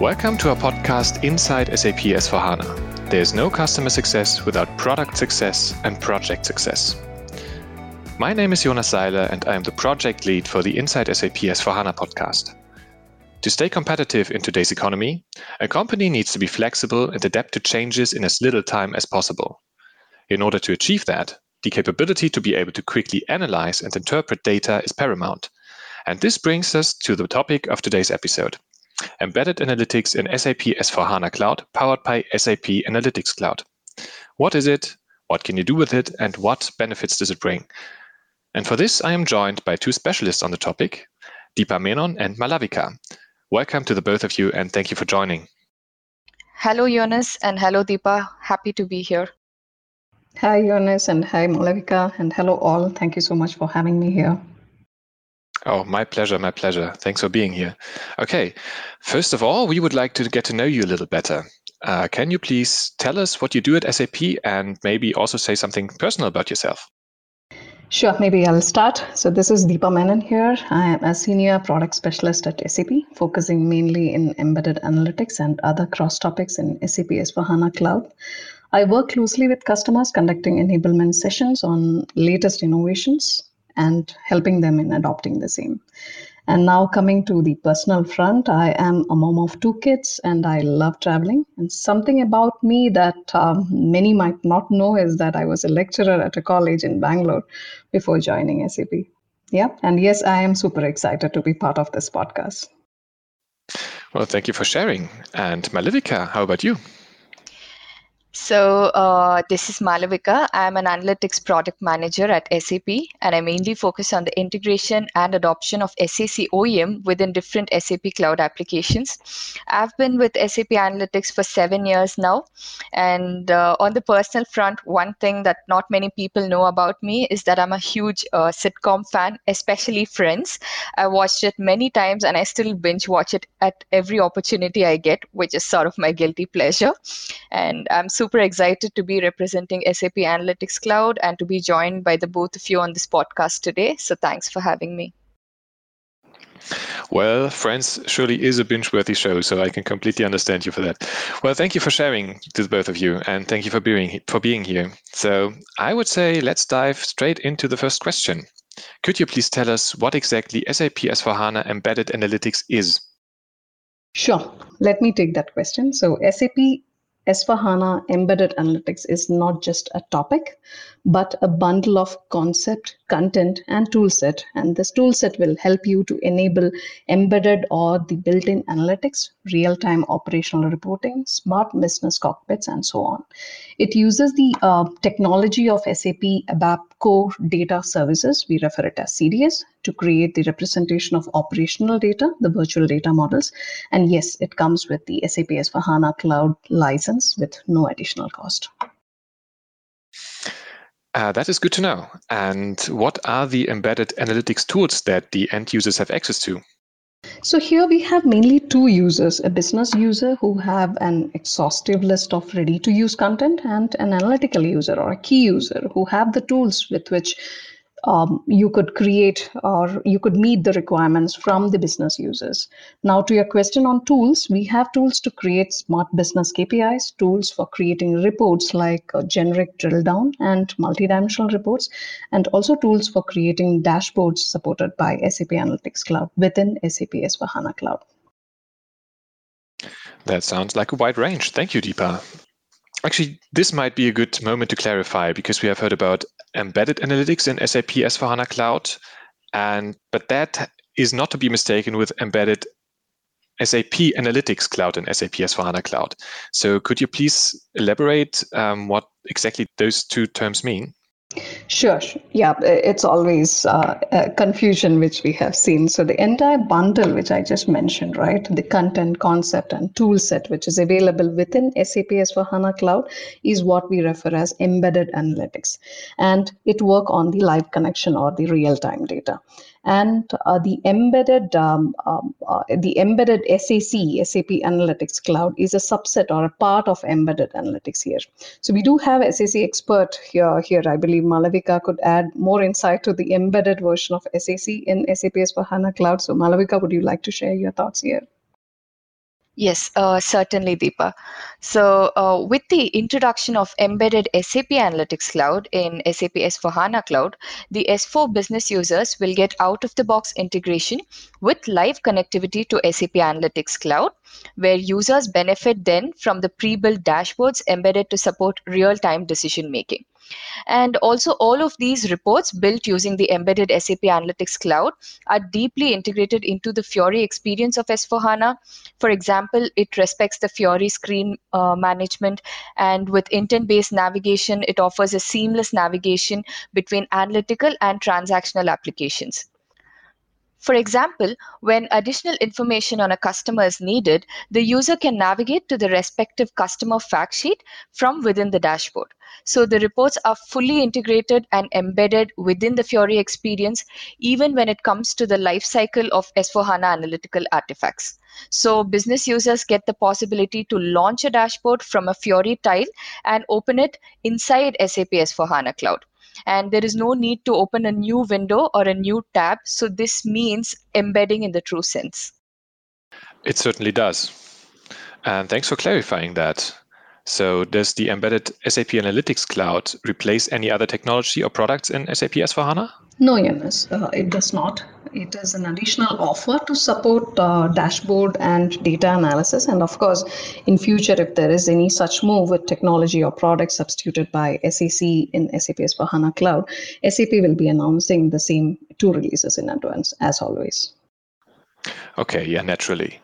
Welcome to our podcast Inside SAP S4HANA. There is no customer success without product success and project success. My name is Jonas Seiler and I am the project lead for the Inside SAP S4HANA podcast. To stay competitive in today's economy, a company needs to be flexible and adapt to changes in as little time as possible. In order to achieve that, the capability to be able to quickly analyze and interpret data is paramount. And this brings us to the topic of today's episode embedded analytics in SAP S4HANA Cloud powered by SAP Analytics Cloud. What is it? What can you do with it? And what benefits does it bring? And for this, I am joined by two specialists on the topic, Deepa Menon and Malavika. Welcome to the both of you and thank you for joining. Hello, Jonas, and hello, Deepa. Happy to be here. Hi, Jonas, and hi, Malavika, and hello, all. Thank you so much for having me here. Oh, my pleasure, my pleasure. Thanks for being here. Okay, first of all, we would like to get to know you a little better. Uh, can you please tell us what you do at SAP and maybe also say something personal about yourself? Sure, maybe I'll start. So, this is Deepa Menon here. I am a senior product specialist at SAP, focusing mainly in embedded analytics and other cross topics in SAP S4HANA Cloud. I work closely with customers conducting enablement sessions on latest innovations and helping them in adopting the same. And now, coming to the personal front, I am a mom of two kids and I love traveling. And something about me that um, many might not know is that I was a lecturer at a college in Bangalore before joining SAP. Yeah. And yes, I am super excited to be part of this podcast. Well, thank you for sharing. And Malavika, how about you? So, uh, this is Malavika. I'm an analytics product manager at SAP, and I mainly focus on the integration and adoption of SAC OEM within different SAP cloud applications. I've been with SAP Analytics for seven years now. And uh, on the personal front, one thing that not many people know about me is that I'm a huge uh, sitcom fan, especially Friends. I watched it many times, and I still binge watch it at every opportunity I get, which is sort of my guilty pleasure. And I'm super super excited to be representing SAP Analytics Cloud and to be joined by the both of you on this podcast today. So thanks for having me. Well, Friends surely is a binge-worthy show, so I can completely understand you for that. Well, thank you for sharing to the both of you, and thank you for being for being here. So, I would say let's dive straight into the first question. Could you please tell us what exactly SAP S4HANA Embedded Analytics is? Sure. Let me take that question. So, SAP S4HANA Embedded Analytics is not just a topic, but a bundle of concept, content, and toolset. And this toolset will help you to enable embedded or the built-in analytics, real-time operational reporting, smart business cockpits, and so on. It uses the uh, technology of SAP ABAP Core Data Services, we refer it as CDS, to create the representation of operational data, the virtual data models. And yes, it comes with the SAP S4HANA Cloud license with no additional cost. Uh, that is good to know. And what are the embedded analytics tools that the end users have access to? So here we have mainly two users, a business user who have an exhaustive list of ready to use content and an analytical user or a key user who have the tools with which um, you could create or you could meet the requirements from the business users. Now, to your question on tools, we have tools to create smart business KPIs, tools for creating reports like generic drill down and multidimensional reports, and also tools for creating dashboards supported by SAP Analytics Cloud within SAP S4HANA Cloud. That sounds like a wide range. Thank you, Deepa. Actually, this might be a good moment to clarify because we have heard about embedded analytics in SAP S4HANA Cloud, and but that is not to be mistaken with embedded SAP Analytics Cloud and SAP S4HANA Cloud. So could you please elaborate um, what exactly those two terms mean? Sure. Yeah, it's always uh, confusion which we have seen. So the entire bundle, which I just mentioned, right, the content, concept, and tool set, which is available within SAP S4HANA Cloud, is what we refer as embedded analytics, and it work on the live connection or the real-time data and uh, the embedded um, um, uh, the embedded SAC SAP Analytics Cloud is a subset or a part of embedded analytics here. So we do have SAC expert here. Here, I believe Malavika could add more insight to the embedded version of SAC in SAP S4HANA Cloud. So Malavika, would you like to share your thoughts here? Yes, uh, certainly, Deepa. So, uh, with the introduction of embedded SAP Analytics Cloud in SAP S4HANA Cloud, the S4 business users will get out of the box integration with live connectivity to SAP Analytics Cloud, where users benefit then from the pre built dashboards embedded to support real time decision making. And also, all of these reports built using the embedded SAP Analytics Cloud are deeply integrated into the Fiori experience of S4HANA. For example, it respects the Fiori screen uh, management, and with intent based navigation, it offers a seamless navigation between analytical and transactional applications. For example, when additional information on a customer is needed, the user can navigate to the respective customer fact sheet from within the dashboard. So the reports are fully integrated and embedded within the Fiori experience, even when it comes to the life cycle of S4HANA analytical artifacts. So business users get the possibility to launch a dashboard from a Fiori tile and open it inside SAP S4HANA Cloud and there is no need to open a new window or a new tab. So this means embedding in the true sense. It certainly does. And thanks for clarifying that. So does the embedded SAP Analytics Cloud replace any other technology or products in SAP S4HANA? No, Jonas, uh, it does not. It is an additional offer to support uh, dashboard and data analysis. And of course, in future, if there is any such move with technology or product substituted by SAC in SAP S4HANA Cloud, SAP will be announcing the same two releases in advance, as always. Okay, yeah, naturally.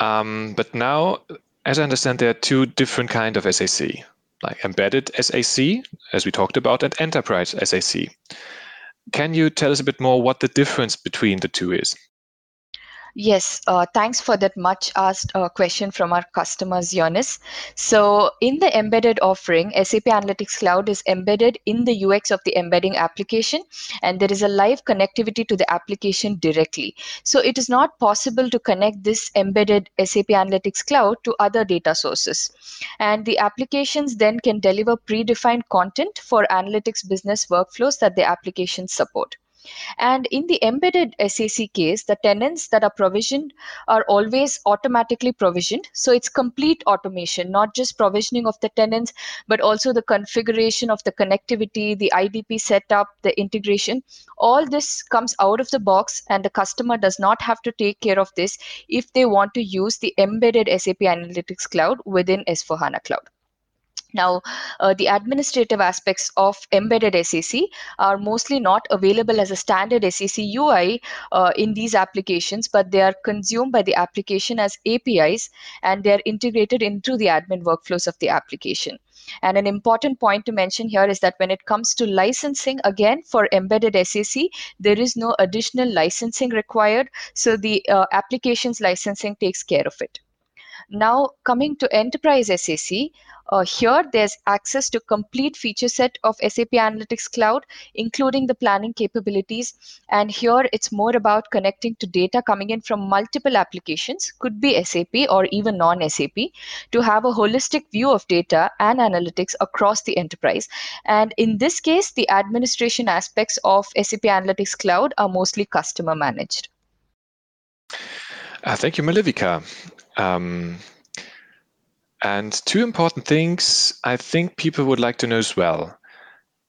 Um, but now as I understand, there are two different kind of SAC, like embedded SAC, as we talked about, and enterprise SAC. Can you tell us a bit more what the difference between the two is? Yes, uh, thanks for that much asked uh, question from our customers, Jonas. So, in the embedded offering, SAP Analytics Cloud is embedded in the UX of the embedding application, and there is a live connectivity to the application directly. So, it is not possible to connect this embedded SAP Analytics Cloud to other data sources. And the applications then can deliver predefined content for analytics business workflows that the applications support. And in the embedded SAC case, the tenants that are provisioned are always automatically provisioned. So it's complete automation, not just provisioning of the tenants, but also the configuration of the connectivity, the IDP setup, the integration. All this comes out of the box, and the customer does not have to take care of this if they want to use the embedded SAP Analytics Cloud within S4HANA Cloud. Now, uh, the administrative aspects of embedded SAC are mostly not available as a standard SAC UI uh, in these applications, but they are consumed by the application as APIs and they are integrated into the admin workflows of the application. And an important point to mention here is that when it comes to licensing, again, for embedded SAC, there is no additional licensing required. So the uh, application's licensing takes care of it. Now, coming to enterprise SAC, uh, here there's access to complete feature set of SAP Analytics Cloud, including the planning capabilities. And here it's more about connecting to data coming in from multiple applications, could be SAP or even non-SAP, to have a holistic view of data and analytics across the enterprise. And in this case, the administration aspects of SAP Analytics Cloud are mostly customer managed. Uh, thank you, Malavika. Um, and two important things I think people would like to know as well.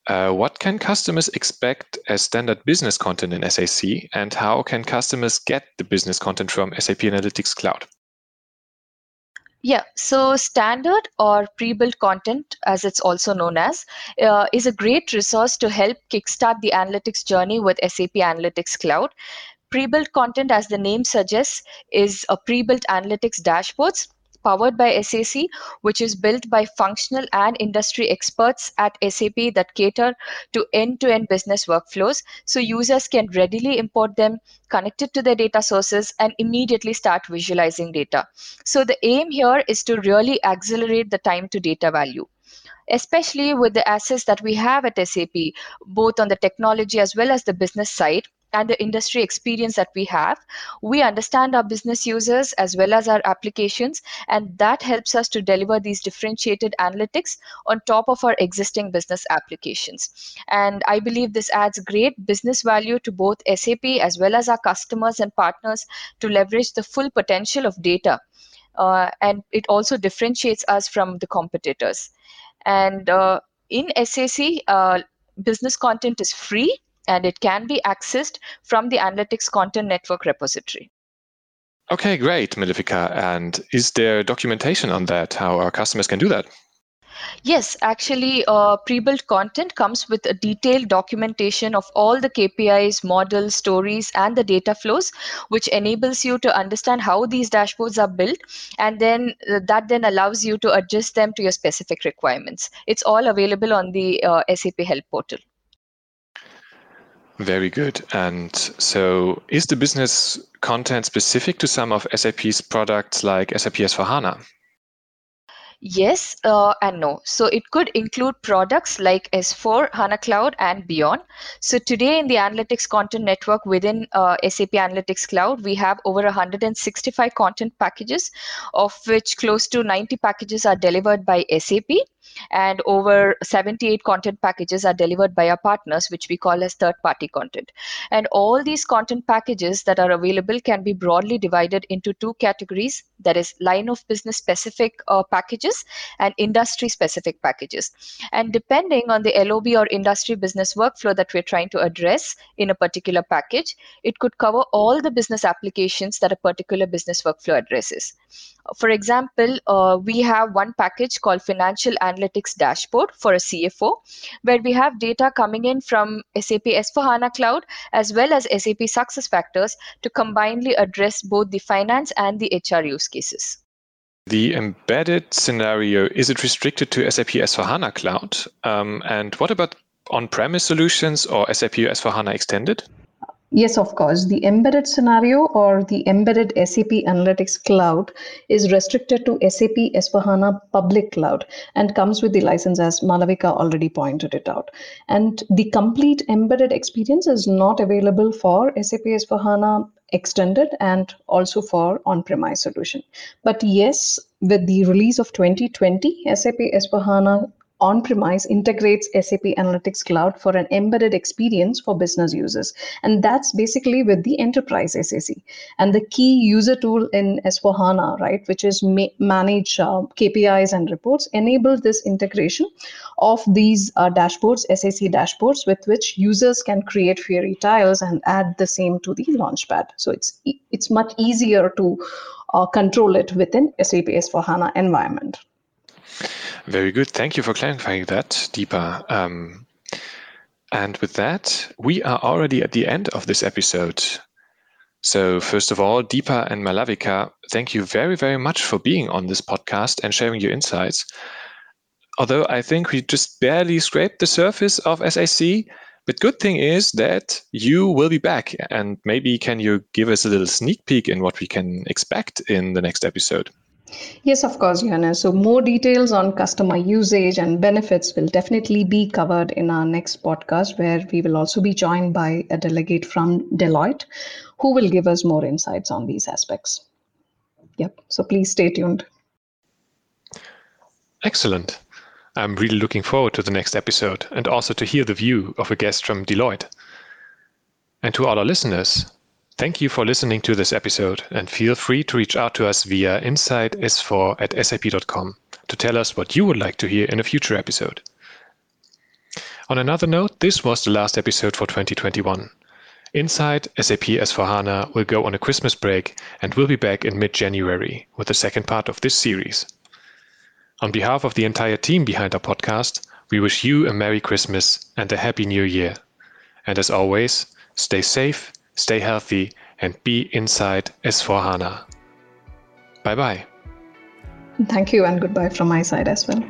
Uh, what can customers expect as standard business content in SAC, and how can customers get the business content from SAP Analytics Cloud? Yeah, so standard or pre built content, as it's also known as, uh, is a great resource to help kickstart the analytics journey with SAP Analytics Cloud. Pre-built content, as the name suggests, is a pre-built analytics dashboards powered by SAC, which is built by functional and industry experts at SAP that cater to end-to-end business workflows. So users can readily import them, connect it to their data sources, and immediately start visualizing data. So the aim here is to really accelerate the time to data value especially with the assets that we have at SAP, both on the technology as well as the business side and the industry experience that we have. We understand our business users as well as our applications, and that helps us to deliver these differentiated analytics on top of our existing business applications. And I believe this adds great business value to both SAP as well as our customers and partners to leverage the full potential of data uh, and it also differentiates us from the competitors. And uh, in SAC, uh, business content is free and it can be accessed from the Analytics Content Network repository. Okay, great, Malavika. And is there documentation on that, how our customers can do that? Yes, actually, uh, pre-built content comes with a detailed documentation of all the KPIs, models, stories, and the data flows, which enables you to understand how these dashboards are built, and then uh, that then allows you to adjust them to your specific requirements. It's all available on the uh, SAP Help portal. Very good. And so, is the business content specific to some of SAP's products like SAP S4HANA? Yes uh, and no. So it could include products like S4, HANA Cloud, and beyond. So today in the Analytics Content Network within uh, SAP Analytics Cloud, we have over 165 content packages, of which close to 90 packages are delivered by SAP and over 78 content packages are delivered by our partners which we call as third party content. And all these content packages that are available can be broadly divided into two categories that is line of business specific uh, packages and industry specific packages. And depending on the lob or industry business workflow that we're trying to address in a particular package it could cover all the business applications that a particular business workflow addresses. For example, uh, we have one package called Financial Analytics Dashboard for a CFO, where we have data coming in from SAP S4HANA Cloud as well as SAP SuccessFactors to combinedly address both the finance and the HR use cases. The embedded scenario, is it restricted to SAP S4HANA Cloud? Um, and what about on premise solutions or SAP S4HANA Extended? Yes, of course. The embedded scenario or the embedded SAP Analytics Cloud is restricted to SAP S4HANA Public Cloud and comes with the license as Malavika already pointed it out. And the complete embedded experience is not available for SAP S4HANA extended and also for on-premise solution. But yes, with the release of 2020, SAP S4HANA on-premise integrates SAP Analytics Cloud for an embedded experience for business users. And that's basically with the enterprise SAC. And the key user tool in S4HANA, right, which is ma- manage uh, KPIs and reports, enable this integration of these uh, dashboards, SAC dashboards, with which users can create Fiori tiles and add the same to the Launchpad. So it's it's much easier to uh, control it within SAP S4HANA environment. Very good. Thank you for clarifying that, Deepa. Um, and with that, we are already at the end of this episode. So, first of all, Deepa and Malavika, thank you very, very much for being on this podcast and sharing your insights. Although I think we just barely scraped the surface of SAC, but good thing is that you will be back. And maybe can you give us a little sneak peek in what we can expect in the next episode? Yes, of course, Johannes. So, more details on customer usage and benefits will definitely be covered in our next podcast, where we will also be joined by a delegate from Deloitte who will give us more insights on these aspects. Yep. So, please stay tuned. Excellent. I'm really looking forward to the next episode and also to hear the view of a guest from Deloitte. And to all our listeners, Thank you for listening to this episode and feel free to reach out to us via insiders4 at sap.com to tell us what you would like to hear in a future episode. On another note, this was the last episode for 2021. Inside SAP S4HANA will go on a Christmas break and will be back in mid January with the second part of this series. On behalf of the entire team behind our podcast, we wish you a Merry Christmas and a Happy New Year. And as always, stay safe stay healthy, and be inside S4HANA. Bye bye. Thank you, and goodbye from my side as well.